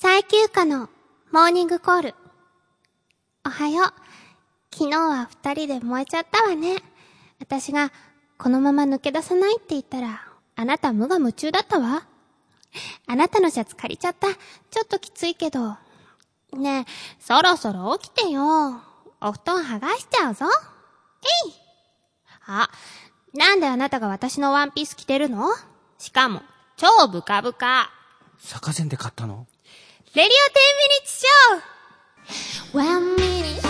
最休暇のモーニングコール。おはよう。昨日は二人で燃えちゃったわね。私がこのまま抜け出さないって言ったら、あなた無我夢中だったわ。あなたのシャツ借りちゃった。ちょっときついけど。ねえ、そろそろ起きてよ。お布団剥がしちゃうぞ。えいあ、なんであなたが私のワンピース着てるの？しかも、超ブカブカ。坂膳で買ったの？レディオ10ミニッツショー。One minute.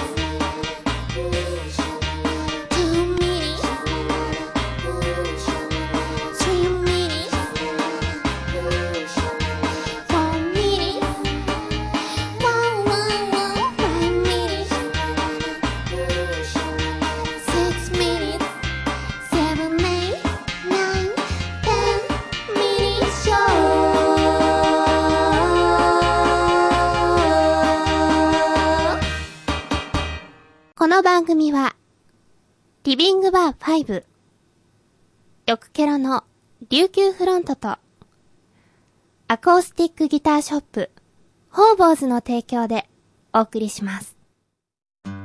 この番組は、リビングバー5、翌ケロの琉球フロントと、アコースティックギターショップ、ホーボーズの提供でお送りします。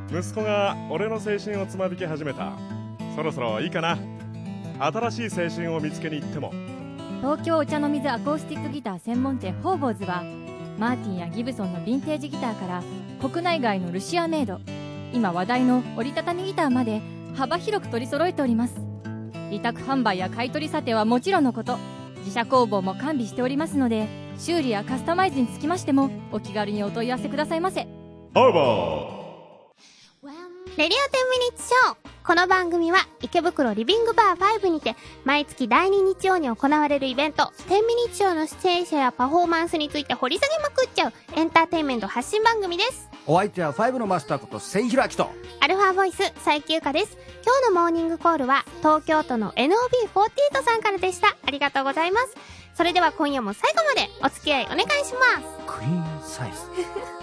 息子が俺の青春をつまびき始めた。そろそろいいかな。新しい青春を見つけに行っても。東京お茶の水アコースティックギター専門店ホーボーズはマーティンやギブソンのヴィンテージギターから国内外のルシアメイド今話題の折りたたみギターまで幅広く取り揃えております。委託販売や買取査定はもちろんのこと。自社工房も完備しておりますので修理やカスタマイズにつきましてもお気軽にお問い合わせくださいませ。オーバレディオ10ミニッツショーこの番組は池袋リビングバー5にて毎月第2日曜に行われるイベント10ミニッツショーの出演者やパフォーマンスについて掘り下げまくっちゃうエンターテインメント発信番組です。お相手はファイブのマスターこと千尋明とアルファボイス最休暇です。今日のモーニングコールは東京都の NOB48 さんからでした。ありがとうございます。それでは今夜も最後までお付き合いお願いします。クイーンサイズ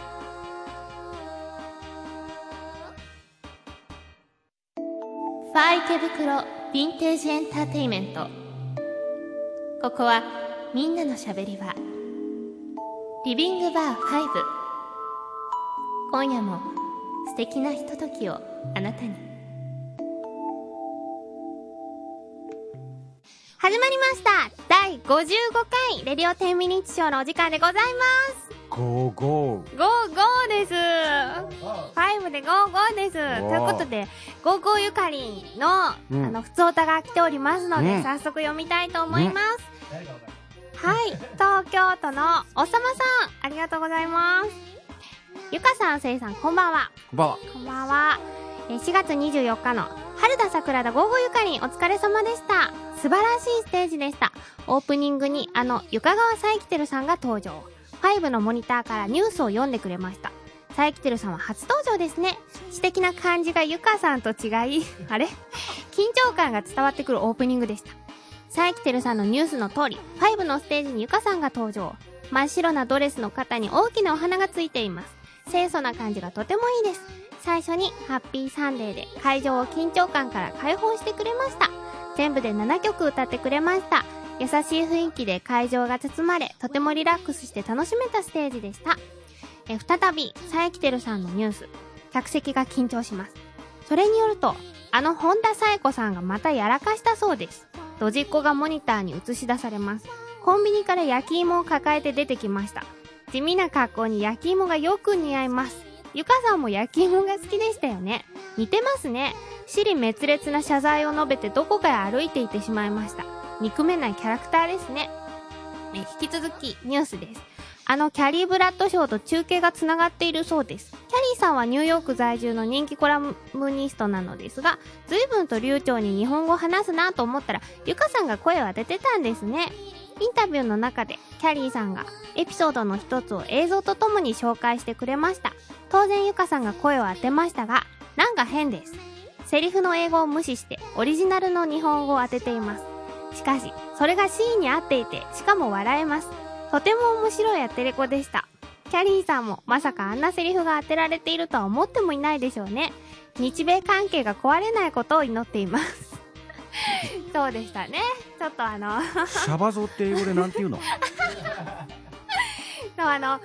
ファー池袋ヴィンテージエンターテイメント。ここはみんなのしゃべり場。リビングバー5今夜も素敵なひとときをあなたに。始まりました。第55回レディオ10ミニッツショーのお時間でございます。ゴーゴーゴーゴーです。5でゴーゴーです。ということで、ゴーゴーゆかりの、うんあの、普通歌が来ておりますので、うん早速読みたいと思います。はい、東京都のおさまさん、ありがとうございます。ゆかさん、せいさん、こんばんは。こんばんはこんばんは。えー4月24日の春田桜田ゴーゴーゆかりんお疲れ様でした。素晴らしいステージでした。オープニングにあのゆかがわさいきてるさんが登場。5のモニターからニュースを読んでくれました。さいきてるさんは初登場ですね。詩的な感じがゆかさんと違い、あれ？緊張感が伝わってくるオープニングでした。さいきてるさんのニュースの通り、5のステージにゆかさんが登場。真っ白なドレスの肩に大きなお花がついています。清楚な感じがとてもいいです。最初にハッピーサンデーで会場を緊張感から解放してくれました。全部で7曲歌ってくれました。優しい雰囲気で会場が包まれ、とてもリラックスして楽しめたステージでした。え、再び、さやきてるさんのニュース。客席が緊張します。それによると、あの本田紗友子さんがまたやらかしたそうです。ドジっ子がモニターに映し出されます。コンビニから焼き芋を抱えて出てきました。地味な格好に焼き芋がよく似合います。ゆかさんも焼き芋が好きでしたよね。似てますね。尻滅裂な謝罪を述べてどこかへ歩いていってしまいました。憎めないキャラクターですね。え引き続きニュースです。あのキャリー・ブラッドショーと中継がつながっているそうです。キャリーさんはニューヨーク在住の人気コラムニストなのですが、随分と流暢に日本語を話すなと思ったら、ゆかさんが声を当ててたんですね。インタビューの中で、キャリーさんがエピソードの一つを映像とともに紹介してくれました。当然ゆかさんが声を当てましたが、なんか変です。セリフの英語を無視して、オリジナルの日本語を当てています。しかし、それがシーンに合っていて、しかも笑えます。とても面白いアテレコでした。キャリーさんもまさかあんなセリフが当てられているとは思ってもいないでしょうね。日米関係が壊れないことを祈っています。そうでしたね。ちょっとあの、シャバゾって英語でなんて言うの？そうあの、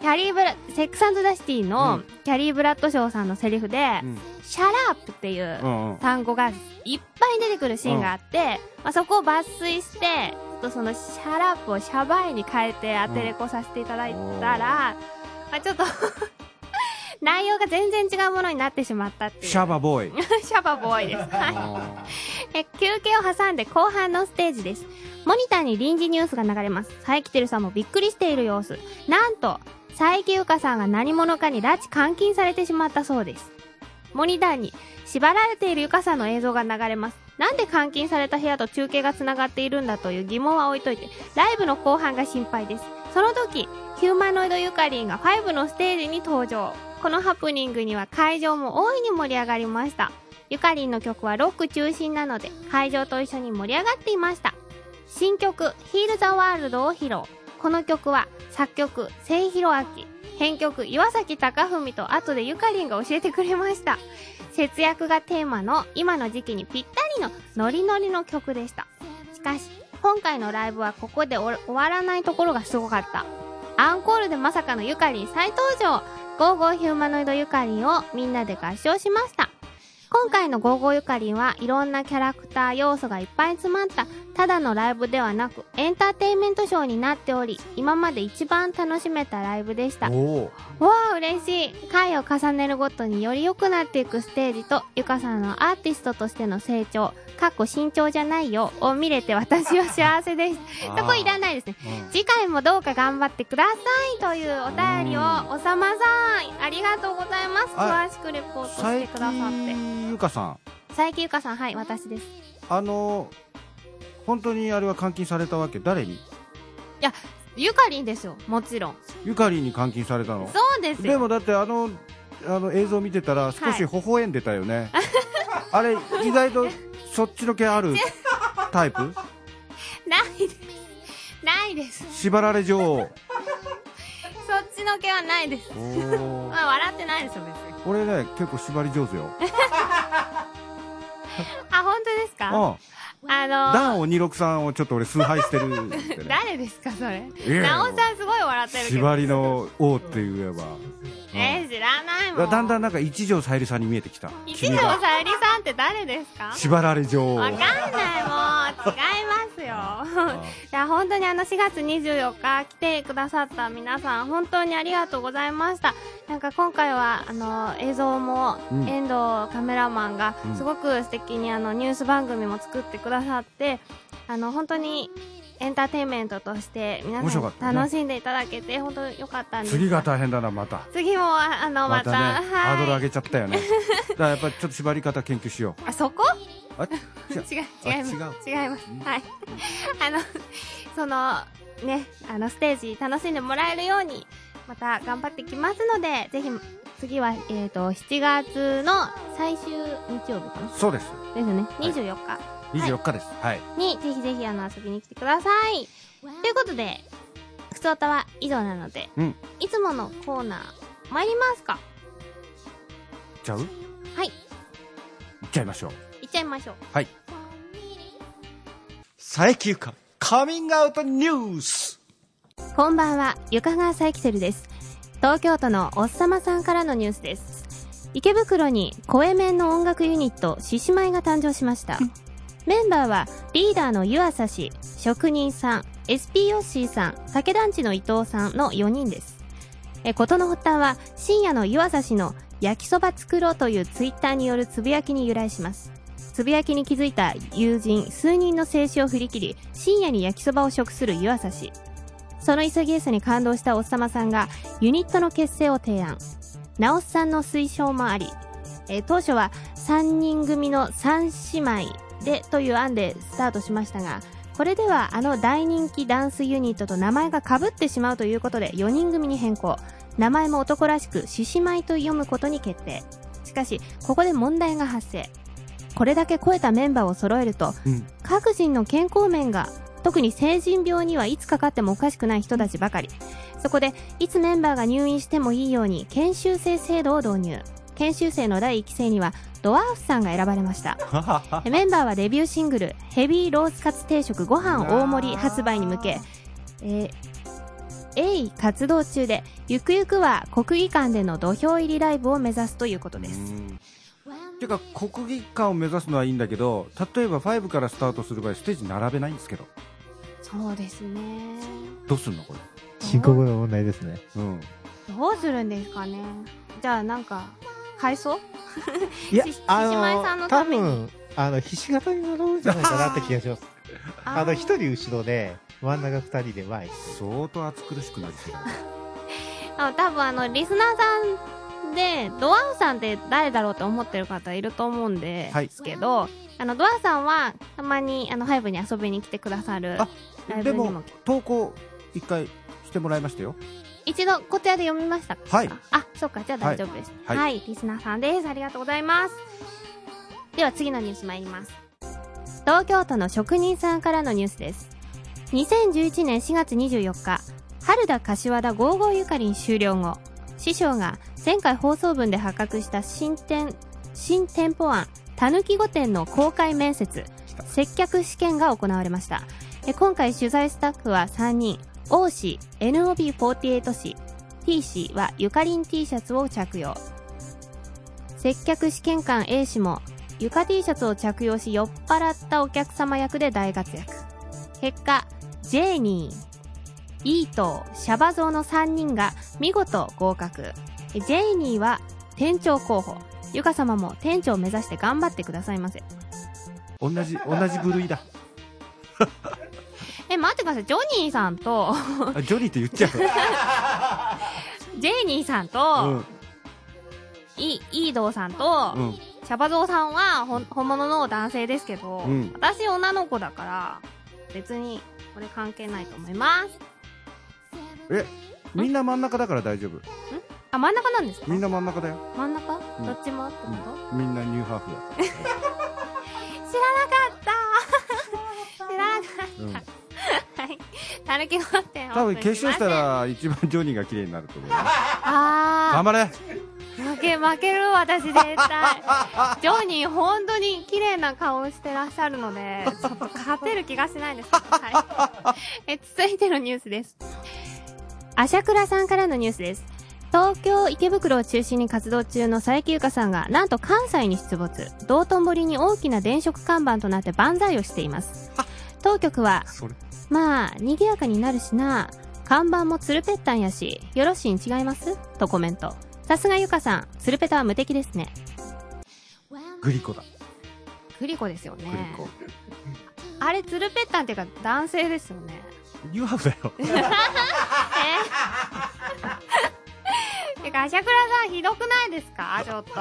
キャリーブラ、セックスザ・シティうのんキャリー・ブラッドショーさんのセリフで、うん shut up っていう単語がいっぱい出てくるシーンがあって、まあ、そこを抜粋して、とその shut up をシャバイに変えてアテレコさせていただいたら、まあ、ちょっと 内容が全然違うものになってしまったっていう。シャバボーイ シャバボーイです。はい。え、休憩を挟んで後半のステージです。モニターに臨時ニュースが流れます。佐伯てるさんもびっくりしている様子。なんと、佐伯ゆかさんが何者かに拉致監禁されてしまったそうです。モニターに縛られているゆかさんの映像が流れます。なんで監禁された部屋と中継が繋がっているんだという疑問は置いといて、ライブの後半が心配です。その時、ヒューマノイドゆかりんが5のステージに登場。このハプニングには会場も大いに盛り上がりました。ゆかりんの曲はロック中心なので、会場と一緒に盛り上がっていました。新曲、ヒール・ザ・ワールドを披露。この曲は、作曲、千尋明、編曲、岩崎隆文と後でゆかりんが教えてくれました。節約がテーマの今の時期にぴったりのノリノリの曲でした。しかし、今回のライブはここで終わらないところがすごかった。アンコールでまさかのゆかりん再登場ゴーゴーヒューマノイドゆかりんをみんなで合唱しました。今回のゴーゴーゆかりんはいろんなキャラクター要素がいっぱい詰まったただのライブではなくエンターテインメントショーになっており今まで一番楽しめたライブでした。わあ嬉しい。回を重ねるごとにより良くなっていくステージとゆかさんのアーティストとしての成長かっこ身長じゃないよを見れて私は幸せです。そこいらないですね。次回もどうか頑張ってくださいというお便りをおさまさんありがとうございます。あ詳しくレポートし佐てくださって。伯ゆかさん。佐伯ゆかさんはい私です。あの本当にあれは監禁されたわけ？誰に？ゆかりんですよもちろん。ゆかりに監禁されたの？そうです。よでもだってあのあの映像見てたら少し微笑んでたよね、あれ意外とそっちの毛あるタイプ？ないです。ないです。縛られ女王。そっちの毛はないです。まあ笑ってないですよ別に。俺ね結構縛り上手よ。あ本当ですか？うんあのダンを263をちょっと俺崇拝してるね。誰ですかそれ？いや。なおさんすごい笑ってる縛りの王って言えば、えー、知らないもん。だんだんなんか一条さゆりさんに見えてきた。一条さゆりさんって誰ですか？縛られ女王。わかんないもう。違います。よいや本当にあの4月24日来てくださった皆さん本当にありがとうございました。なんか今回はあの映像もうん。遠藤カメラマンがうんすごく素敵にあのニュース番組も作ってくださってあの本当にエンターテインメントとして皆面さん楽しんでいただけて本当良かったんです。次が大変だなまた。次もああのまた。またねハードル上はい。げちゃったよね。だからやっぱりちょっと縛り方研究しよあそこ？うあ違う。違う違います。あ違います。はい。あのそのねあのステージ楽しんでもらえるようにまた頑張ってきますのでぜひ次はえっ、と7月の最終日曜日かな？そうです。ですよね24日。24日です。はい、にぜひぜひあの遊びに来てください。ということでふつおたは以上なので、うん。いつものコーナー参りますか？ちゃう？はい。いっちゃいましょうちゃいましょうはい佐伯ゆかカミングアウトニュースこんばんは、ゆかがわさいきてるです。東京都のおっさまさんからのニュースです。池袋に声面の音楽ユニット、獅子舞が誕生しました。メンバーは、リーダーの湯浅氏、職人さん、SP ヨッシーさん、酒団地の伊藤さんの4人です。え、ことの発端は、深夜の湯浅氏の焼きそば作ろうというツイッターによるつぶやきに由来します。つぶやきに気づいた友人数人の静止を振り切り、深夜に焼きそばを食する湯浅氏。その潔さに感動したおっさまさんがユニットの結成を提案。ナオスさんの推奨もあり、えー当初は3人組の3姉妹でという案でスタートしましたが、これではあの大人気ダンスユニットと名前が被ってしまうということで4人組に変更。名前も男らしく獅子舞と読むことに決定。しかし、ここで問題が発生。これだけ超えたメンバーを揃えると、うん。各人の健康面が特に成人病にはいつかかってもおかしくない人たちばかり。そこでいつメンバーが入院してもいいように研修生制度を導入。研修生の第1期生にはドワーフさんが選ばれました。メンバーはデビューシングル「ヘビーロースカツ定食ご飯大盛り」発売に向け、えー鋭意活動中でゆくゆくは国技館での土俵入りライブを目指すということですていうか国技館を目指すのはいいんだけど例えば5からスタートする場合ステージ並べないんですけど。そうですね。どうすんのこれ？深刻な問題ですね。うん。どうするんですかね。じゃあなんか改装？いやし、あのの、ために？多分、あの、ひし形になるんじゃないかなって気がします。あの、一人後ろで、真ん中二人で前。相当暑苦しくなりそう 多分あのリスナーさんでドワンさんって誰だろうって思ってる方いると思うんで、はいすけどあのドワンさんはたまにあのハイブに遊びに来てくださるあでライブにもも投稿一回してもらいましたよ。一度こちらで読みましたか？はい。あそうかじゃあ大丈夫です。は、はい。いリスナーさんです。ありがとうございます。では次のニュース参ります。東京都の職人さんからのニュースです。2011年4月24日春田柏田55ゆかりん終了後師匠が前回放送分で発覚した新店新店舗案たぬき御殿の公開面接接客試験が行われました。え今回取材スタッフは3人 O 氏 NOB48 氏 T 氏はゆかりん T シャツを着用。接客試験官 A 氏もゆか T シャツを着用し酔っ払ったお客様役で大活躍。結果ジェーニーイートシャバゾウの3人が見事合格ジェーニーは店長候補。ゆか様も店長を目指して頑張ってくださいませ。同じ同じ部類だ。え待ってください。ジョニーさんとあジョニーって言っちゃ ジェーニーさんと、ううん。イイードーさんと、うん。シャバゾウさんは本物の男性ですけど、うん。私女の子だから別にこれ関係ないと思います。えみんな真ん中だから大丈夫あ真ん中なんですか？みんな真ん中だよ、真ん中、うん。どっちもってこと、みんなニューハーフだ。から知らなかった。知らなかうんった。はい。たぬき御殿多分決勝したらら一番ジョニーが綺麗になると思うよ。あ頑張れ。ー負け負ける私絶対。ジョニー本当に綺麗な顔してらっしゃるのでちょっと勝てる気がしないんです。はい、え続いてのニュースです。朝倉さんからのニュースです東京池袋を中心に活動中の佐伯ゆかさんがなんと関西に出没。道頓堀に大きな電飾看板となって万歳をしています。当局はまあ賑やかになるしな。看板もつるぺったんやしよろしいん違います？とコメント。さすがゆかさんつるぺたは無敵ですね。グリコだ。グリコですよね。グリコ。あれつるぺったんっていうか男性ですよね。ニューハーフだよえてか、朝倉さんひどくないですか？ちょっと。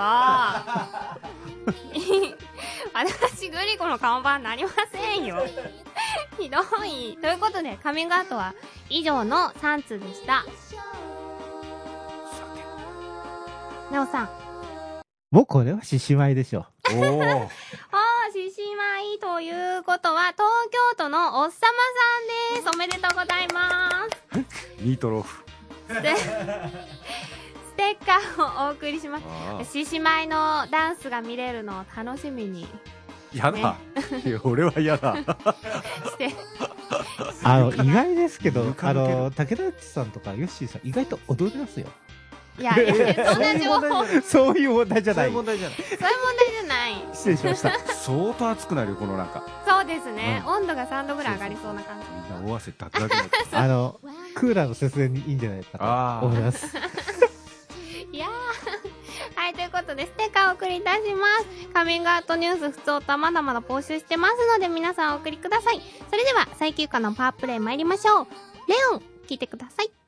私、グリコの看板なりませんよ。ひどい。ということで、カミングアウトは以上の3通でした。なおさん。もうこれは獅子舞でしょ。お お獅子舞ということは、東京都のおっさまさんです。おめでとうございます。ミートローフステステッカーをお送りします。あ獅子舞のダンスが見れるのを楽しみに。あやだ、いや俺は嫌だ。して、あの、意外ですけど、あの、竹田内さんとかヨッシーさん、意外と踊れますよ。いやいや、そんな情報、そういうそういう問題じゃそうないいう問題じゃない。問題じゃない。失礼しました。相当暑くなるよこの中。そうですね、うん。温度が3度ぐらい上がりそうな感じ。みんな大汗だくだくあの、クーラーの節電にいいんじゃないかと思います。ということで、ステッカーをお送りいたします。カミングアウトニュース、普通とまだまだ募集してますので、皆さんお送りください。それでは、最休暇のパワープレイ参りましょう。レオン、聞いてください。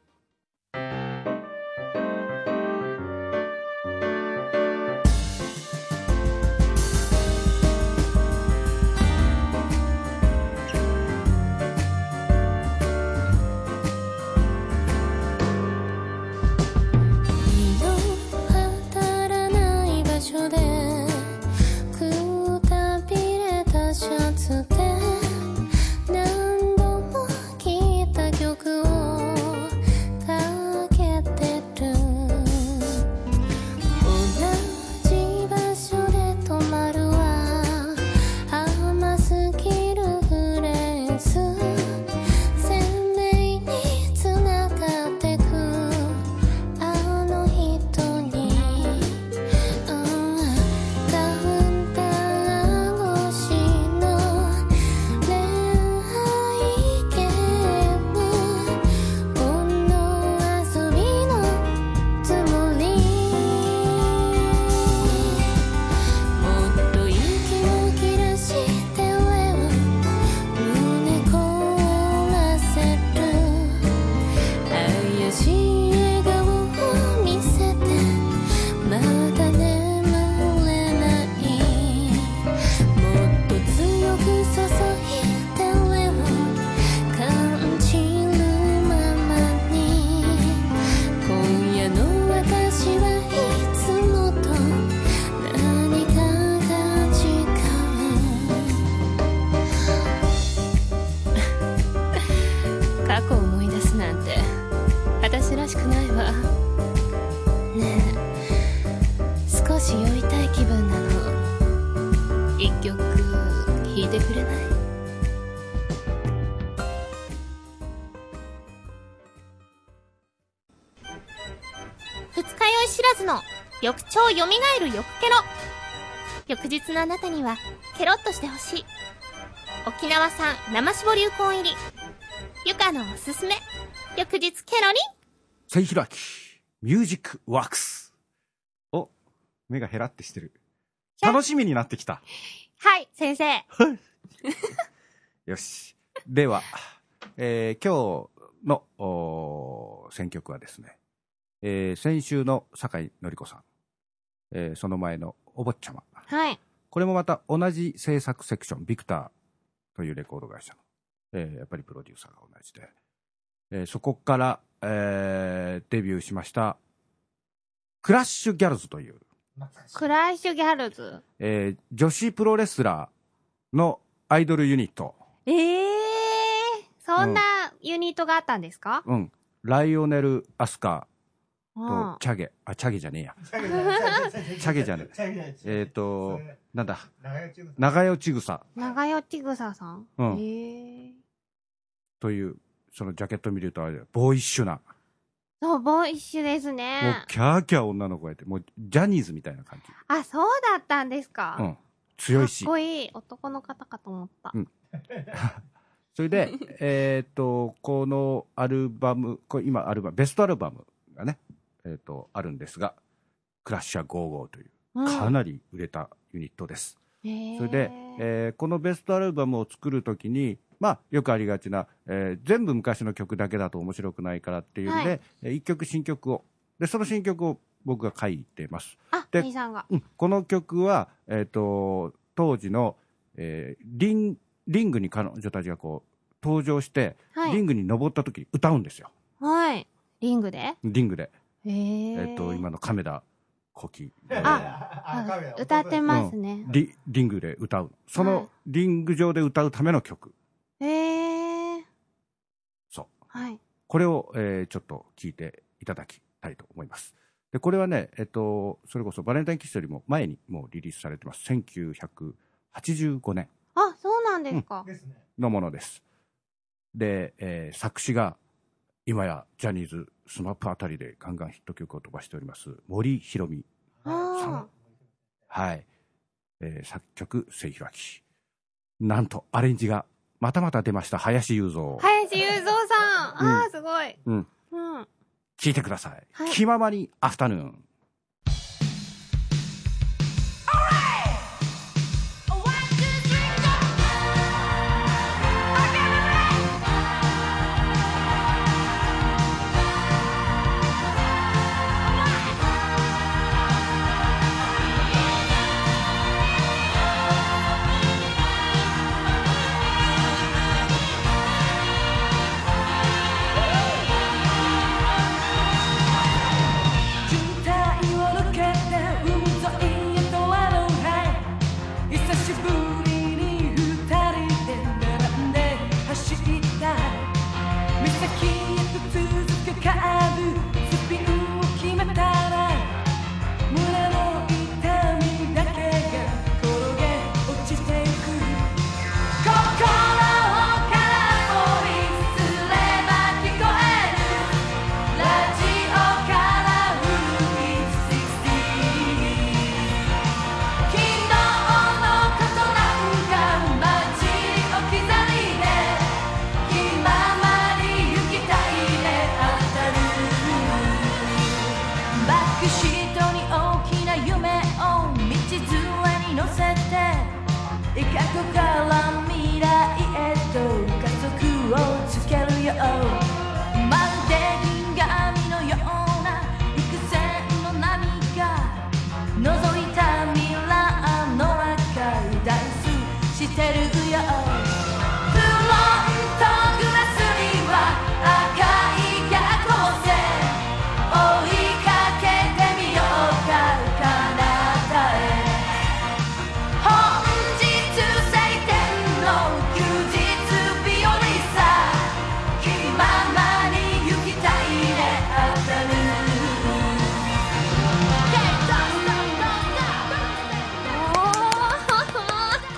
い知らずの翌朝よみがえる翌ケロ翌日のあなたにはケロッとしてほしい沖縄産生搾り流行入りゆかのおすすめ翌日ケロリンせいひらき、ミュージックワークス。お、目がヘラってしてる。楽しみになってきた。はい先生 よし。では、えー今日の、選曲はですね、えー先週の酒井のり子さん、えーその前のお坊ちゃま。はい。これもまた同じ制作セクション、ビクターというレコード会社の、えーやっぱりプロデューサーが同じで、えーそこから、えーデビューしました、クラッシュギャルズという、クラッシュギャルズ。えー女子プロレスラーのアイドルユニット、ええー、そんなユニットがあったんですか、うん、ライオネル・アスカうんとチャゲ、あ、チャゲじゃねえや。チャゲじゃねえ。えっ、と、なんだ、長与千草。長与千草。さん、うん。ええという、そのジャケット見るとあれ、ボーイッシュな、そうボーイッシュですもうねキャーキャー女の子やって、もうジャニーズみたいな感じ。あそうだったんですか、うん。強いし。かっ。こいい男の方かと思った、うん。それで、えっと、このアルバム、これ今アルバム、ベストアルバムがね、えっ、と、あるんですが、クラッシャー55という、うんかなり売れたユニットです。へーそれで、えーこのベストアルバムを作るときに、まあ、よくありがちな、えー全部昔の曲だけだと面白くないからっていうんで、はいえー一曲新曲を、で、その新曲を僕が書いてます。あで兄さんがうん、この曲は、えっ、と、当時の、えーリン、リングに彼女たちがこう、登場して、はいリングに登った時に歌うんですよ。はいリングで？リングで。へええっ、と、今の亀田古希。あ歌ってますね、リリングで歌う。そはいのリング上で歌うための曲。へえそう。はいこれを、えーちょっと聞いていただきたいと思います。で、これはね、えっと、それこそバレンタインキッスよりも前にもうリリースされてます。1985年あそうなんですか、のものです。で、えー作詞が今やジャニーズ、 SMAP あたりでガンガンヒット曲を飛ばしております、森浩美さあん。はい。えー作曲、せいひらき。なんと、アレンジがまたまた出ました、林雄三。あ林雄三さんああすごいうん。うん聞いてください。はい気ままにアフタヌーン。「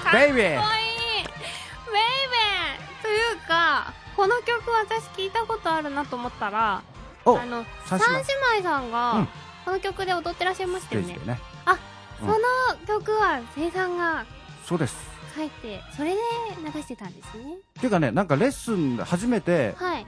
かっこいいベイベーというか、この曲私聞いたことあるなと思ったら、おあの、三三姉妹さんが、うんこの曲で踊ってらっしゃいましたよね。ね。その曲は、生さんがそうです。書いて、それで流してたんですね。っていうかね、なんかレッスンで初めて、はい。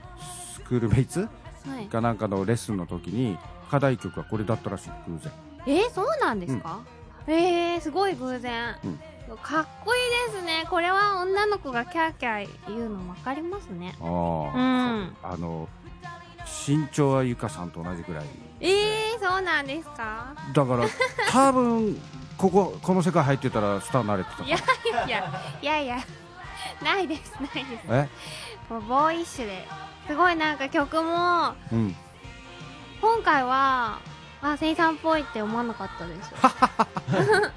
スクールメイツはい。かなんかのレッスンの時に、課題曲がこれだったらしい、偶然。えー、そうなんですか、えー、すごい偶然、うんかっこいいですね。これは女の子がキャーキャー言うの分かりますね。ああ、うん。あの、身長はゆかさんと同じぐらい。えー、そうなんですか？だから、多分、ここ、この世界入ってたらスターになれてたかいやいやいやいやいやないですないです。え？もうボーイッシュで。すごいなんか曲もうん。今回はあ生産っぽいって思わなかったです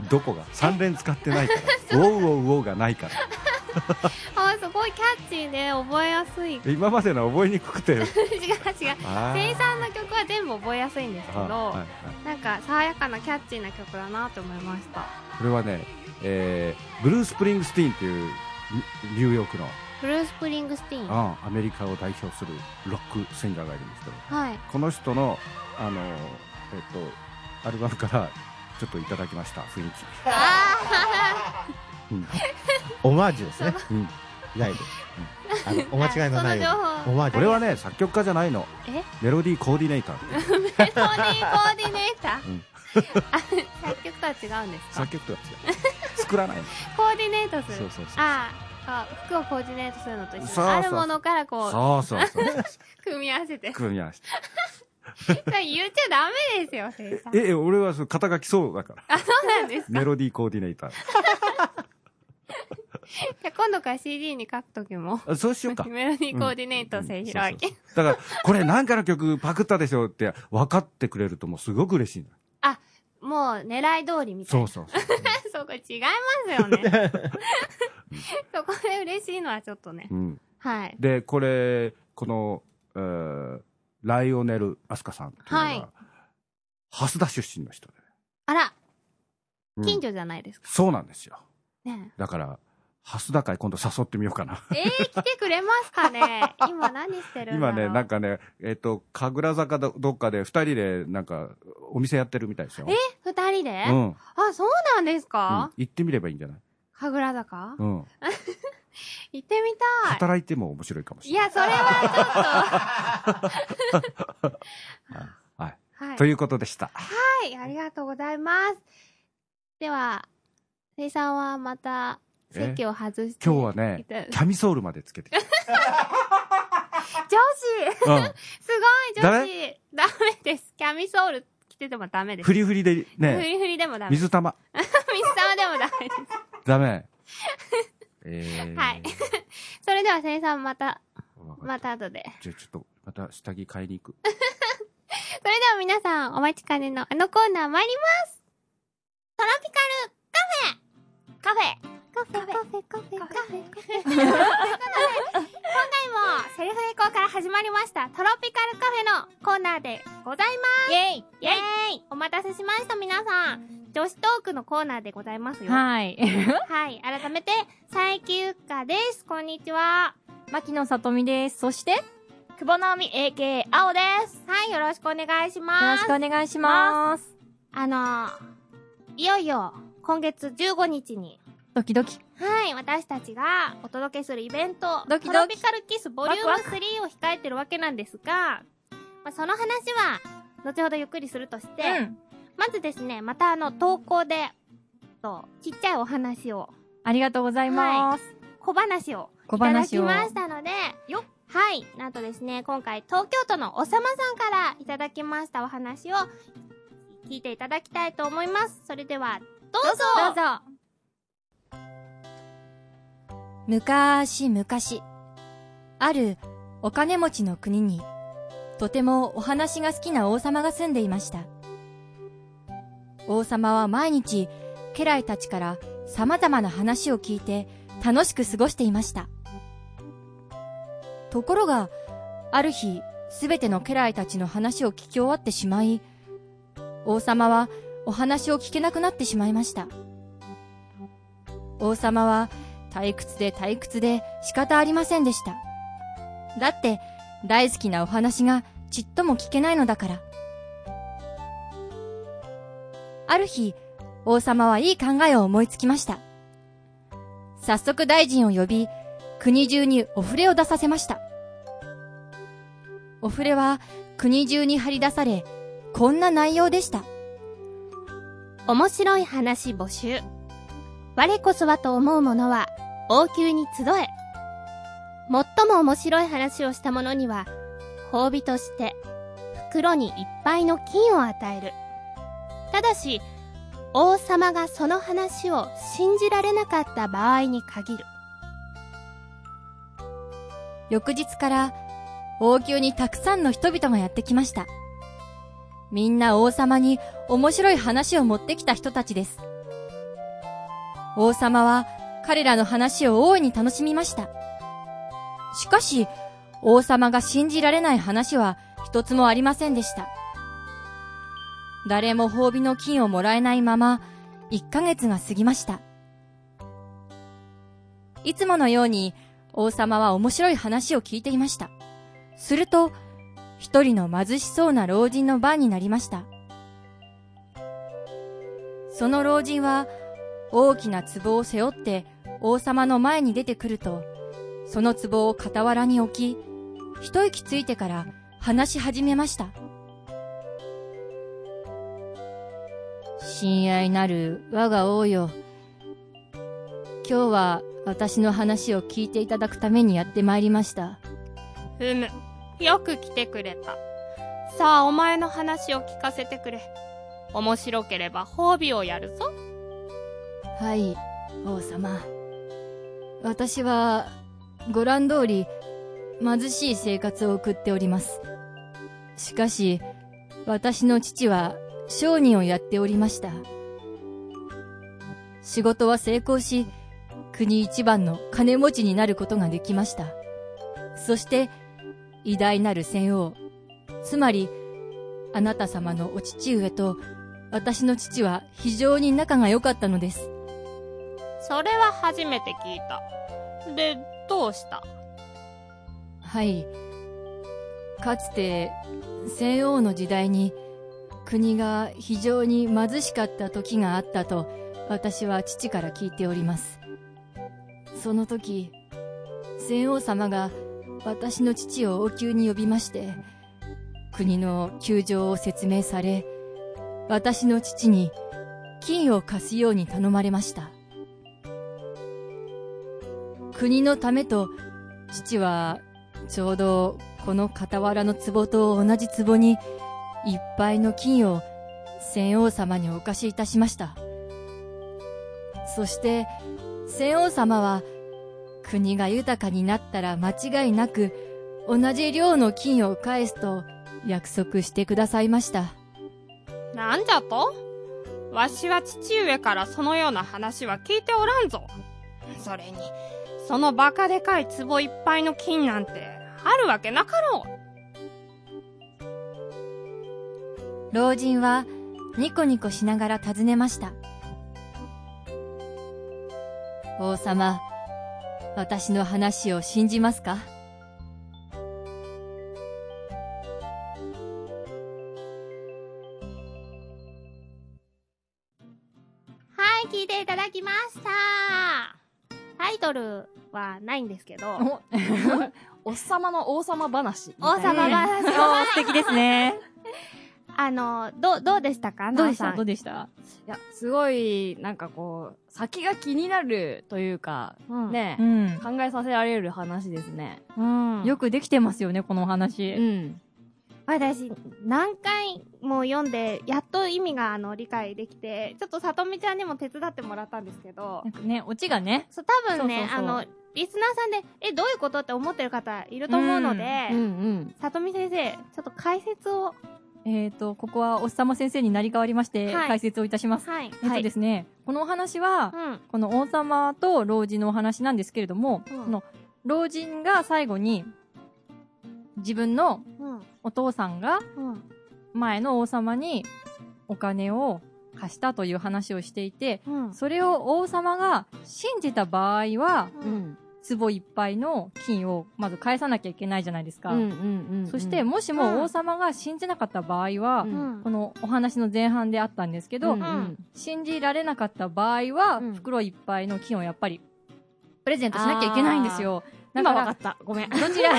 どこが ?3 連使ってないから。ウォウウォウウォウがないから。あすごいキャッチーで覚えやすい。違う違う今までの覚えにくくて。あ生産の曲は全部覚えやすいんですけど、はいはい。なんか爽やかなキャッチーな曲だなと思いました。これはね、えーブルース・プリングスティーンっていうニニューヨークの、ブルース・プリングスティーン？はあアメリカを代表するロックシンガーがいるんですけど、い。この人の、あの、えっと、アルバムからちょっといただきました、雰囲気。あうんオマージュですね。うん、いわゆる。あの、お間違いのないように。その情報オマージュ。これはね、作曲家じゃないの。え？メロディーコーディネーター。メロディーコーディネーター、うんあ作曲とは違うんですか？作曲とは違う。作らないの。コーディネートする？そうそうそう。あーあ服をコーディネートするのと一緒そうそうあるものからこうそうそうそう。組み合わせて組み合わせて。言っちゃダメですよ生産え、え俺はそう肩書きそうだから。あそうなんですか？メロディーコーディネーター。じゃあ今度から CD に書くときもあそうしようか。メロディーコーディネートせひろあきだから、これなんかの曲パクったでしょって分かってくれるともうすごく嬉しいの。もう狙い通りみたいなそうそうそう。そこ違いますよねそこで嬉しいのはちょっとねうん。はいで、これ、この、えーライオネル・アスカさんっていうのは、はい蓮田出身の人で、あらうん近所じゃないですか、そうなんですよ。ねだから、蓮田会今度誘ってみようかな。えー、来てくれますかね 今何してる今ね、なんかね、えっ、と、神楽坂どどっかで二人で、なんか、お店やってるみたいですよ。え二人で、うん。うん。あ、そうなんですか、行ってみればいいんじゃない？神楽坂、うん。行ってみたい。働いても面白いかもしいれない。や、それはちょっと。はい。はい。ということでした。はい、ありがとうございます。では、せいさんはまた席を外して。今日はね、キャミソールまでつけてきた。女子うん。すごい女子ダメ？です。キャミソール着ててもダメです。フリフリでフね、リフリでもダメ。水玉。水玉でもダメです。ダメ。えー。はい。それでは、せいさんまた、また後で。じゃあちょっと、また下着買いに行く。それでは皆さん、お待ちかねのあのコーナー参ります。トロピカルカフェ。カフェカフェカフェカフェカフェ。カフェ今回もセルフエコーから始まりましたトロピカルカフェのコーナーでございます。イェイ。イェーイ。お待たせしました皆さん女子トークのコーナーでございますよはい。はい改めて佐伯ゆっかですこんにちは牧野さとみです。そして、よ久保直美 AK 青ですはいよろしくお願いしますろしくお願いします。あのー、いよいよ、今月15日に、ドキドキ。はい、私たちがお届けするイベント、ドキドキトロピカルキスボリュームワクワ3を控えてるわけなんですが、まあ、その話は、後ほどゆっくりするとして、うん。まずですね、またあの、投稿で、と、ちっちゃいお話を、ありがとうございます。小話を、小いただ話を。きましたので、よはい。なんとですね、今回、東京都のおさまさんからいただきましたお話を、聞いていただきたいと思います。それでは、どうぞどうぞ。むかーしむかし、あるお金持ちの国に、とてもお話が好きな王様が住んでいました。王様は毎日、家来たちから様々な話を聞いて楽しく過ごしていました。ところが、ある日、すべての家来たちの話を聞き終わってしまい、王様はお話を聞けなくなってしまいました。王様は退屈で退屈で仕方ありませんでした。だって、大好きなお話がちっとも聞けないのだから。ある日、王様はいい考えを思いつきました。早速大臣を呼び、国中にお触れを出させました。お触れは国中に張り出され、こんな内容でした。面白い話募集。我こそはと思う者は、王宮に集え。最も面白い話をした者には、褒美として、袋にいっぱいの金を与える。ただし、王様がその話を信じられなかった場合に限る。翌日から王宮にたくさんの人々がやってきました。みんな王様に面白い話を持ってきた人たちです。王様は彼らの話を大いに楽しみました。しかし、王様が信じられない話は一つもありませんでした。誰も褒美の金をもらえないまま、1ヶ月が過ぎました。いつものように王様は面白い話を聞いていました。すると、一人の貧しそうな老人の番になりました。その老人は、大きな壺を背負って王様の前に出てくると、その壺を傍らに置き、一息ついてから話し始めました。親愛なる我が王よ。今日は私の話を聞いていただくためにやってまいりました。ふむ。よく来てくれた。さあ、お前の話を聞かせてくれ。面白ければ褒美をやるぞ。はい、王様。私は、ご覧通り、貧しい生活を送っております。しかし、私の父は商人をやっておりました。仕事は成功し、国一番の金持ちになることができました。そして、偉大なる戦王、つまり、あなた様のお父上と、私の父は非常に仲が良かったのです。それは初めて聞いた。で、どうした？はい。かつて、戦王の時代に、国が非常に貧しかった時があったと、私は父から聞いております。その時、戦王様が私の父を王宮に呼びまして、国の窮状を説明され、私の父に金を貸すように頼まれました。国のためと、父はちょうどこの傍らの壺と同じ壺にいっぱいの金を戦王様にお貸しいたしました。そして戦王様は国が豊かになったら間違いなく同じ量の金を返すと約束してくださいました。なんじゃと？わしは父上からそのような話は聞いておらんぞ。それに、そのバカでかい壺いっぱいの金なんて、あるわけなかろう。老人はニコニコしながら尋ねました。王様、私の話を信じますか？はい、聞いていただきました。タイトルはないんですけど、お っさまの王様話み王。様話 素敵ですね。あの、どう、どうでしたか？どうでした？どうでした？いや、すごい、なんかこう、先が気になるというか、うんねう、ん。考えさせられる話ですね。うん。よくできてますよね、このおう話。ん。私、何回も読んで、やっと意味があの理解できて、ちょっとさとみちゃんにも手伝ってもらったんですけどな、んかね、オチがね。そう、多分ね、そうそうそうあの、リスナーさんで、え、どういうこと？って思ってる方いると思うので、うんうん。さとみ先生、ちょっと解説を、えっ、と、ここはおっさま先生になり変わりまして、はい解説をいたします。はい。えっ、とですね、このお話は、うん。この王様と老人のお話なんですけれども、うんこの老人が最後に、自分のうん。お父さんがうん。前の王様にお金を貸したという話をしていて、うん。それを王様が信じた場合は、うん。壺いっぱいの金をまず返さなきゃいけないじゃないですか。うんうんうん。そして、もしうんも王様が信じなかった場合は、うんうんこのお話の前半であったんですけど、うんうん信じられなかった場合は、うん袋いっぱいの金をやっぱりプレゼントしなきゃいけないんですよ。今わかった。ごめん。どちら、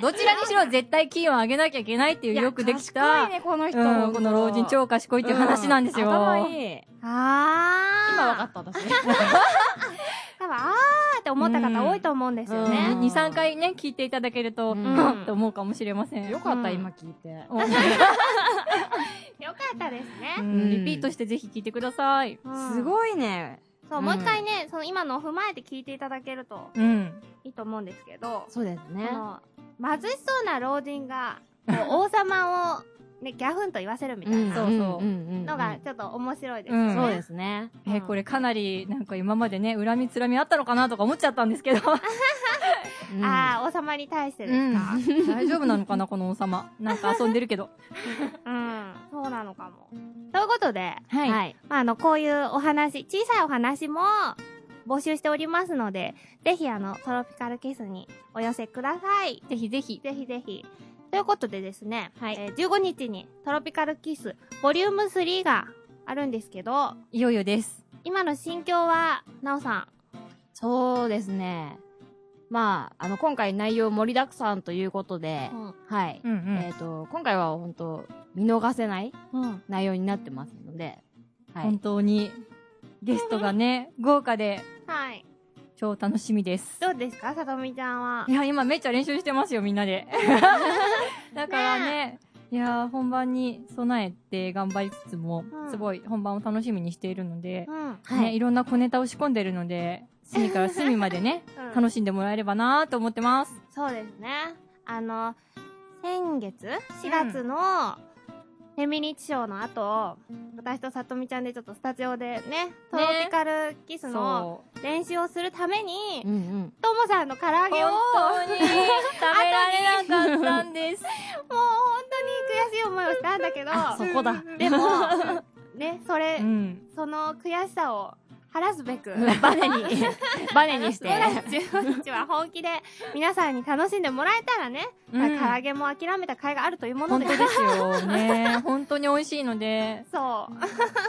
どちらにしろ絶対金をあげなきゃいけないっていうよくできた、賢いね、この人。うん、この老人超賢いっていう話なんですよ。頭いい。あー。今わかった、私。多分、あーって思った方多いと思うんですようんね。2、3回ね、聞いていただけると、ううんて思うかもしれません。よかった、うん今聞いて。う んよかったですうね。んリピートしてぜひ聞いてください。うんすごいね。そう、うんもう一回ね、その今のを踏まえて聞いていただけるとうん。いいと思うんですけど、そうですね貧しそうな老人が、王様を、ね、ギャフンと言わせるみたいなそうそうのがちょっと面白いですうんよね。そうですね。えーこれかなり、なんか今までね、恨みつらみあったのかなとか思っちゃったんですけど。ああ、王様に対してですか、大丈夫なのかな、この王様。なんか遊んでるけど。うん、そうなのかも。ということで、はい。はい。まあ、あの、こういうお話、小さいお話も募集しておりますので、ぜひあの、トロピカルキスにお寄せください。ぜひぜひ。ぜひぜひ。ということでですね、はいえー15日にトロピカルキスボリューム3があるんですけど、いよいよです。今の心境は、なおさん。そうですね。まあ、あの、今回内容盛りだくさんということで、はい。うんうん。えっと、今回は本当見逃せないうん。内容になってますので、はい本。当に、ゲストがね、豪華で、はい。超楽しみです。どうですかさとみちゃんは？いや、今めっちゃ練習してますよ、みんなで。だからね、いやー、本番に備えて頑張りつつも、うんすごい本番を楽しみにしているので、うん。ね、いろんな小ネタを仕込んでるので、隅から隅までね、うん楽しんでもらえればなーと思ってます。そうですね。あの、先月 ?4 月の、フェミニッチショーの後、私とさとみちゃんでちょっとスタジオでね、トロピカルキスの。練習をするために、うんうん。ともさんの唐揚げを、本当に食べられなかったんです。もう本当に悔しい思いをしたんだけど、そこだ。でも、ね、それ、うん。その悔しさを晴らすべく、バネに、バネにして。15日は本気で皆さんに楽しんでもらえたらね、うん唐揚げも諦めた甲斐があるというもので本当ですよね。本当に美味しいので、そう。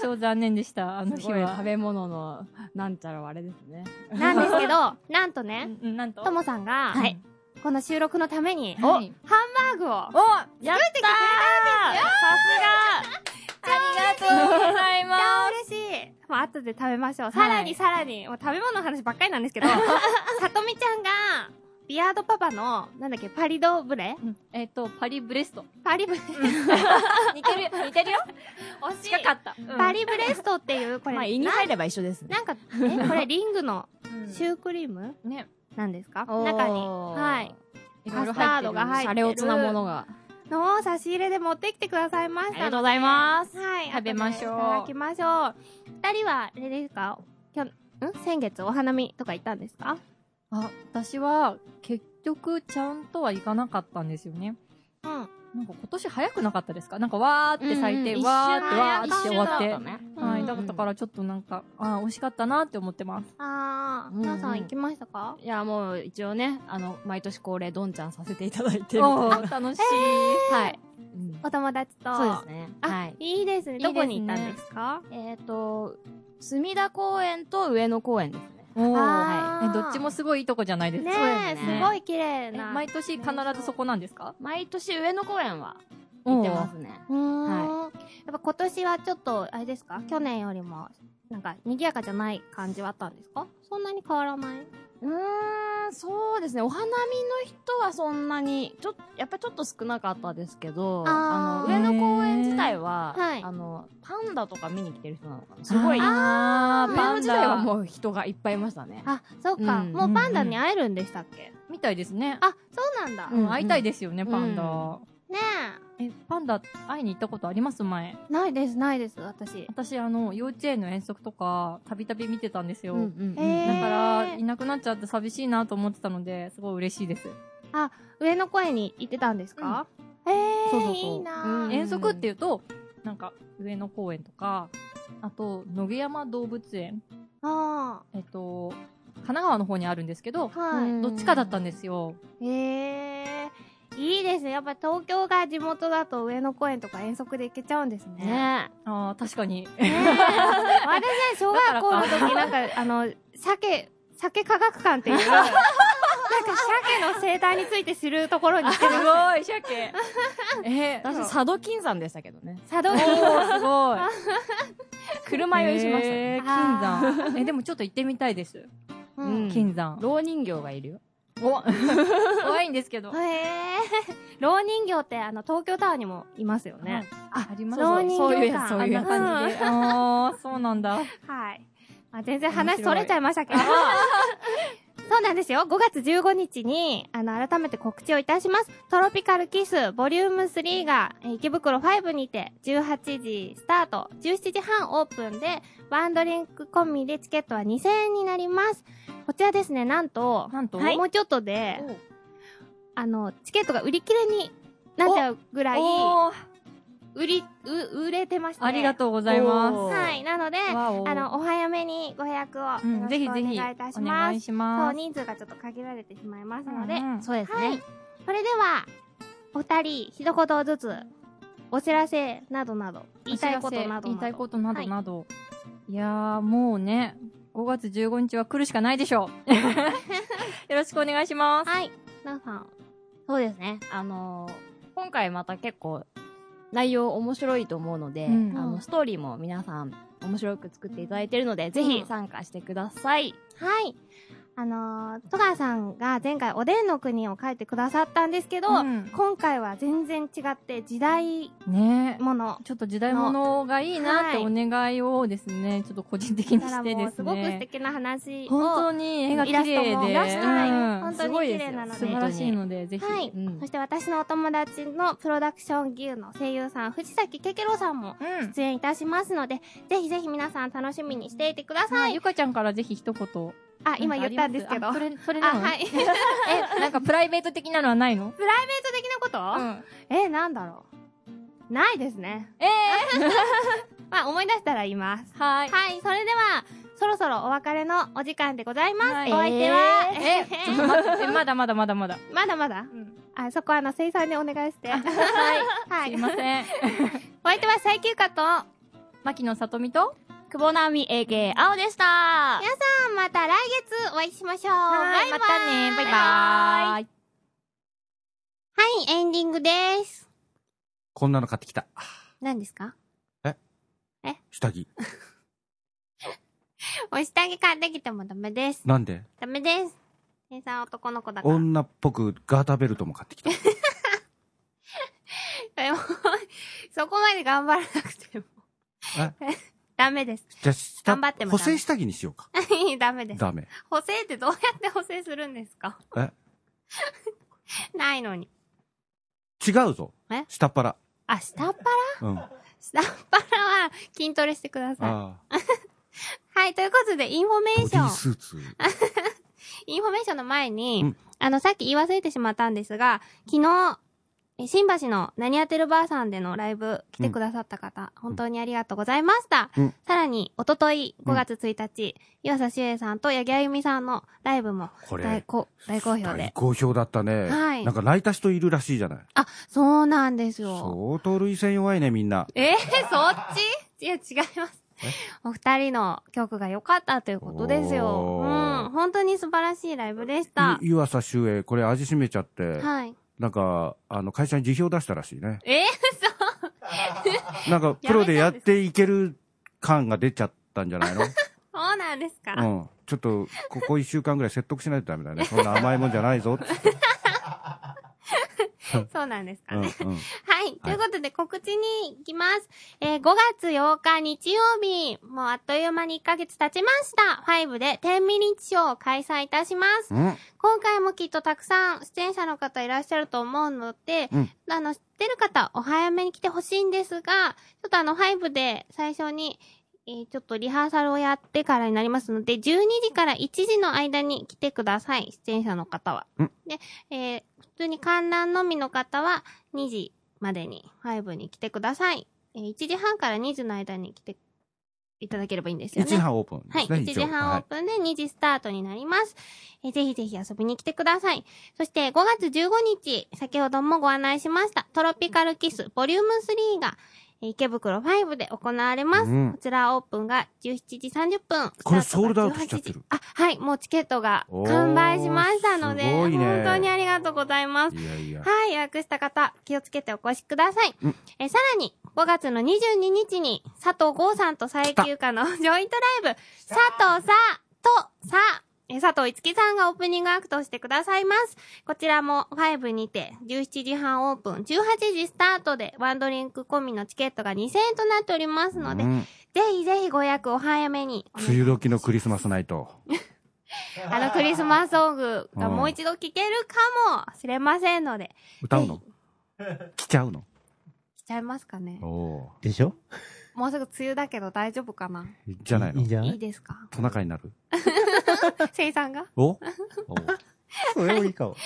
超残念でした、あの日は食。べ物の、なんちゃらはあれですね。なんですけど、なんとね、と？ともさんが、はい。この収録のために、はいハンバーグを、おやったーありがとうございま嬉しい。もう後で食べましょう。さらにさらに、もう食べ物の話ばっかりなんですけど、さとみちゃんが、ビアードパパの、なんだっけ、パリドブレ？す。えっと、パリブレスト。パリブレ、似てる、似てるよ。惜しい近かった。パリブレストっていう、これ、まあ、胃に入れば一緒ですね。ななんか、え、これリングのうんシュークリーム？ね。なんですか？中に、はい。カスタードが入ってるシャレオツなものが。の差し入れで持ってきてくださいましたので。ありがとうございます。はい。食べましょういただきましょう。二人は、あれですか？きょん？先月お花見とか行ったんですか？あ、私は、結局、ちゃんとはいかなかったんですよね。うん。なんか今年早くなかったですか？なんかわーって咲いて、うんうんわーってわーって終わって。だったねはい、うんだからちょっとなんか、あー惜しかったなって思ってます。あー、うんうん皆さん行きましたか？いや、もう一応ね、あの、毎年恒例どんちゃんさせていただいて。おはー、楽しい。い。うんお友達と。そうですね。あ、はい。いいですね。いいですねどこに行ったんですか？えっと、墨田公園と上野公園ですね。おーあーえどっちもすごいいいとこじゃないですか？ねすね。すごい綺麗えな。毎年必ずそこなんですか？毎年上野公園は行ってますね。うー。ん。やっぱ今年はちょっと、あれですか？去年よりも、なんか、賑やかじゃない感じはあったんですか？そんなに変わらないうーん、そうですね。お花見の人はそんなに、ちょっと、やっぱりちょっと少なかったですけど、あーあの、上野公園自体は、はいあの、パンダとか見に来てる人なのかな。すごい、上あー、野パン自体はダ。もう人がいっぱいいましたね。あ、そっか。うんもうパンダに会えるんでしたっけ？みたいですね。あ、そうなんだ。うんうん、会いたいですよね、パンダ。ねえ、パンダ会いに行ったことあります？前。え。ないです、ないです、私。私、あの、幼稚園の遠足とか、たびたび見てたんですよ。うんうんうんえーだから、いなくなっちゃって寂しいなと思ってたので、すごい嬉しいです。上の声に行ってたんですか、ええー、そうそうそういいな。遠足っていうと、なんか、上野公園とか、あと、野毛山動物園。あえっと、神奈川の方にあるんですけど、あ。はい。どっちかだったんですよ。へえ。いいですね。やっぱ東京が地元だと上野公園とか遠足で行けちゃうんですね。ねああ、確かに。ねえ 私ね、小学校の時なんか、あの、鮭、鮭科学館っていう、なんか鮭の生態について知るところに行ってする。ごい、鮭。えー、私、佐渡金山でしたけどね。佐渡お金ー、すごい。車酔いしましたね。えー、金山。え、でもちょっと行ってみたいです。うん金山。老人形がいるよ。お 怖いんですけど。へえ。老人形ってあの東京タワーにもいますよね。あ、あります老人そういうやつ、そういう感じで。ああ、そうなんだ。はい。あ、全然話それちゃいましたけど。そうなんですよ。5月15日に、あの、改めて告知をいたします。トロピカルキスボリューム3が、えー池袋5にて、18時スタート、17時半オープンで、ワンドリンク込みでチケットは2000円になります。こちらですね、なんと、なんと？もうちょっとで、あの、チケットが売り切れになっちゃうぐらい、売り、う、売れてまして。ありがとうございまおーはい。なので。あの、お早めにご予約をうん、おぜひぜひ、願いいたしおます。願いしそう。人数がちょっと限られてしまいますので、うんうんそうですはいね。。それでは、お二人、一言ずつ、お知らせなどなど、言いたいことなどなど。言いたいことなどなど。い、やー、もうね、5月15日は来るしかないでしょう。よろしくお願いします。はい。なさん。そうですね。あのー今回また結構、内容面白いと思うので、うんあの、ストーリーも皆さん面白く作っていただいているので、ぜひ参加してください。はい。あのー、戸川さんが前回おでんの国を書いてくださったんですけど、うん今回は全然違って時代ねもの。ちょっと時代物がいいなってお願いをですね、ちょっと個人的にしてですもうすごく素ね。敵な話を。本当に絵が綺麗で。イラストもはいうん本当に綺麗なので素晴らしいので、ぜひ。はい、うんそして私のお友達のプロダクション牛の声優さん、藤崎ケケロさんもうん。出演いたしますので、ぜひぜひ皆さん楽しみにしていてくださはい、い。ゆかちゃんからぜひ一言。あ、今言ったんですけど。それ、それなの？はい。プ え、なんかプライベート的なのはないの？ライベート的なこと、ん。え、なんだろう。ないですね。え まあ、思い出したら言います。ー、はい。はい、それでは、そろそろお別れのお時間でございます。はいお相手は、え、まだまだまだまだ。まだまだ、んあ、そこはあの、生産でお願いして。はい。すいません。お相手は最休暇と、牧野さとみと、久保直美 AK 青でした皆さんまた来月お会いしましょう。はい、バイバイまたね、バイバーイ。はい、エンディングです。こんなの買ってきた。何ですか？下着。お下着買ってきてもダメです。なんで？ダメです。生産男の子だから。女っぽくガーターベルトも買ってきた。でもそこまで頑張らなくても。ダメです。じゃあ、下頑張って補正下着にしようか。ダメです。ダメ。補正ってどうやって補正するんですか？え？ないのに。違うぞえ？下っ腹。あ、下っ腹？うん。あ下っ腹は筋トレしてください。あ。はい、ということで、インフォメーション。スーツ。インフォメーションの前に、うんあの、さっき言い忘れてしまったんですが、昨日、え新橋の何やってるばあさんでのライブ来てくださった方、本当にありがとうございました。うんさらに、おととい5うん月1日、岩佐修英さんと八木あゆみさんのライブもこれ、大好大好評大で。好評だったね。はいなんか泣いた人いるらしいじゃない？あ、そうなんですよ。相当類線弱いね、みんな。えー、そっち？いや、違います。お二人の曲が良かったということですよ。おうーん。本当に素晴らしいライブでした。湯浅修英、これ味しめちゃって、はい。なんか、あの、会社に辞表出したらしいね。えー、そう。なんか、プロでやっていける感が出ちゃったんじゃないの？そうなんですか、うん。ちょっと、ここ一週間ぐらい説得しないとダメだね。そんな甘いもんじゃないぞって。そうなんですかうん、うね。ん。はい。ということで告知に行きます。えー5月8日日曜日、もうあっという間に1ヶ月経ちました。5で10ミニッチショーを開催いたします。うん。今回もきっとたくさん出演者の方いらっしゃると思うので、うんあの、知ってる方、お早めに来てほしいんですが、ちょっとあの、5で最初に、えーちょっとリハーサルをやってからになりますので、12時から1時の間に来てください、出演者の方は。うんで、えー普通に観覧のみの方は2時までに5に来てください。えー1時半から2時の間に来ていただければいいんですよ1ね。時半オープンはい。ですね。1時半オーン。プンで2時スタートになります。えーぜひぜひ遊びに来てください。そして5月15日、先ほどもご案内しました、トロピカルキスボリューム3が、えー池袋5で行われます。うんこちらオープンが17時30分。これソールドアウトしちゃってる18時あ、はい。もうチケットが完売しましたので、ね本当にありがとうございます。いやいや。はい、予約した方、気をつけてお越しください。うんえ、さらに、5月の22日に、佐藤剛さんと最休暇のジョイントライブ、佐藤さとさ、え、佐藤いつきさんがオープニングアクトをしてくださいます。こちらも5にて、17時半オープン、18時スタートで、ワンドリンク込みのチケットが2000円となっておりますので、うんぜひぜひご予約お早めに。梅雨時のクリスマスナイト。あのクリスマスソングがもう一度聴けるかもしれませんので、歌うの？来ちゃうの？しちゃいますかねお。おでしょ？もうすぐ梅雨だけど大丈夫かな？じゃないの？いいんじゃない？いいですか？トナカイになる？生産が？お？おそれもいいかも。は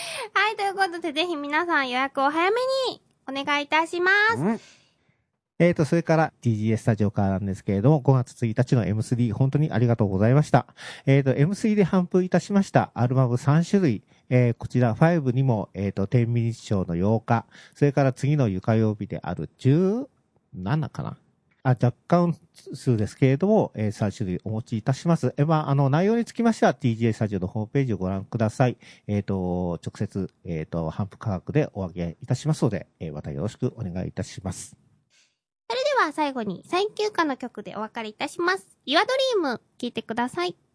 い、ということでぜひ皆さん予約を早めにお願いいたします。うん。えーと、それから TGA スタジオからなんですけれども、5月1日の M3 本当にありがとうございました。えーと、M3 で販布いたしましたアルバム3種類、えーこちら5にも、えーと、10ミニッショーの8日、それから次の床曜日である17かな？あ、若干数ですけれども、えー3種類お持ちいたします。えーまあ、あの、内容につきましては TGA スタジオのホームページをご覧ください。えっ、と、直接、えっ、と、反復価格でお上げいたしますので、えーまたよろしくお願いいたします。それでは最後に最休暇の曲でお別れいたします。Your Dream 聴いてください。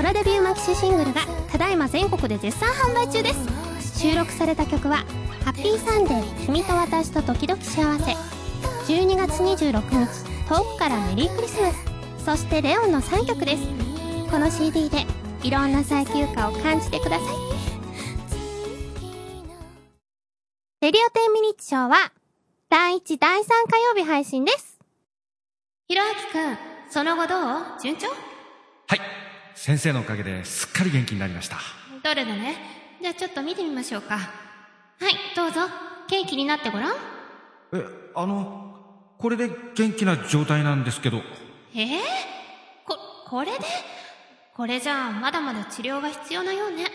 ソロデビューマキシシングルがただいま全国で絶賛販売中です。収録された曲は「ハッピーサンデー君と私と時々幸せ」12月26日遠くからメリークリスマス。そしてレオンの3曲です。この CD でいろんな最休暇を感じてください。レディオ10ミニッチショーは第1第3火曜日配信です。ひろゆきくんその後どう？順調？先生のおかげですっかり元気になりました。どれだねじゃあちょっと見てみましょうか。はい、どうぞ。ケーキになってごらん。え、あの、これで元気な状態なんですけど。えー、こ、これで？これじゃあまだまだ治療が必要なようね。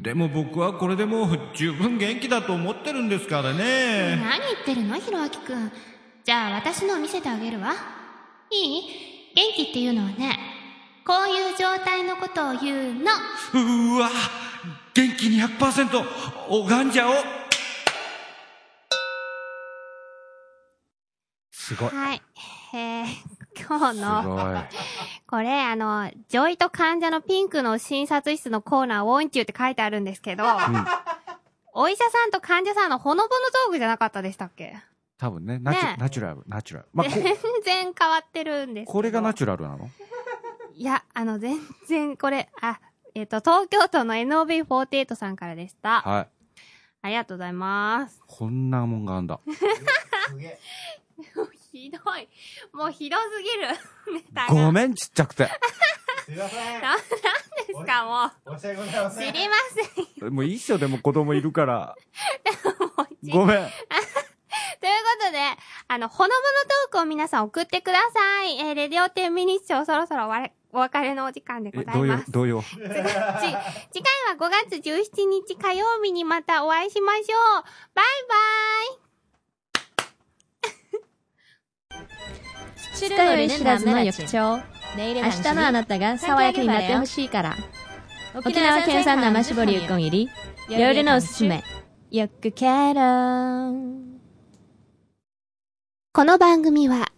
でも僕はこれでもう十分元気だと思ってるんですからね。何言ってるの？ひろあきくん。じゃあ私のを見せてあげるわ。いい？元気っていうのはね、こういう状態のことを言うの。うーわ元気200%拝んじゃおうすごい。はい。えー、今日すの、ごい。これあの、女医と患者のピンクの診察室のコーナー、 want you って書いてあるんですけど、うんお医者さんと患者さんのほのぼのトークじゃなかったでしたっけ？多分ね、ナチュねナチュラル、ナチュラル。まあ、こ 全然変わってるんですけど。これがナチュラルなの？いや、あの、全然これ、あ、えっ、と、東京都の NOB48 さんからでした。はい。ありがとうございます。こんなもんがあんだ。すげえ。ひどい。もうひどすぎる。ネタが。ごめん、ちっちゃくて。すいません。な、なんですか、も申し訳ございまう。せん。知りません。もういいっしょ、でも子供いるから。ごめん。ということで、あの、ほのぼのトークを皆さん送ってください。えーレディオ10ミニッショーそろそろわれお別れのお時間でございま、す。動揺。ち次回は5月17日火曜日にまたお会いしましょう。バイバイしっかり知らずの翌朝。明日のあなたが爽やかになってほしいから。沖縄県産生搾りうこん入り、夜のおすすめ。よくケロこの番組は、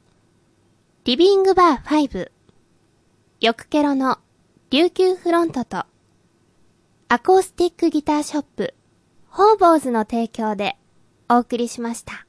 リビングバー5、よくケロの琉球フロントと、アコースティックギターショップ、ホーボーズの提供でお送りしました。